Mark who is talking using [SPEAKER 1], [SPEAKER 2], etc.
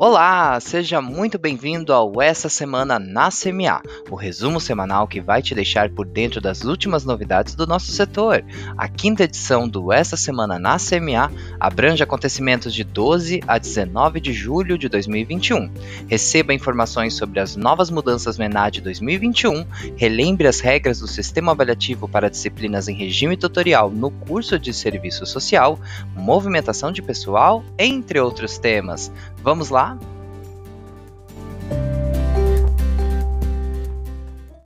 [SPEAKER 1] Olá, seja muito bem-vindo ao Essa Semana na CMA, o resumo semanal que vai te deixar por dentro das últimas novidades do nosso setor. A quinta edição do Essa Semana na CMA abrange acontecimentos de 12 a 19 de julho de 2021. Receba informações sobre as novas mudanças MENAD 2021, relembre as regras do sistema avaliativo para disciplinas em regime tutorial no curso de serviço social, movimentação de pessoal, entre outros temas. Vamos lá?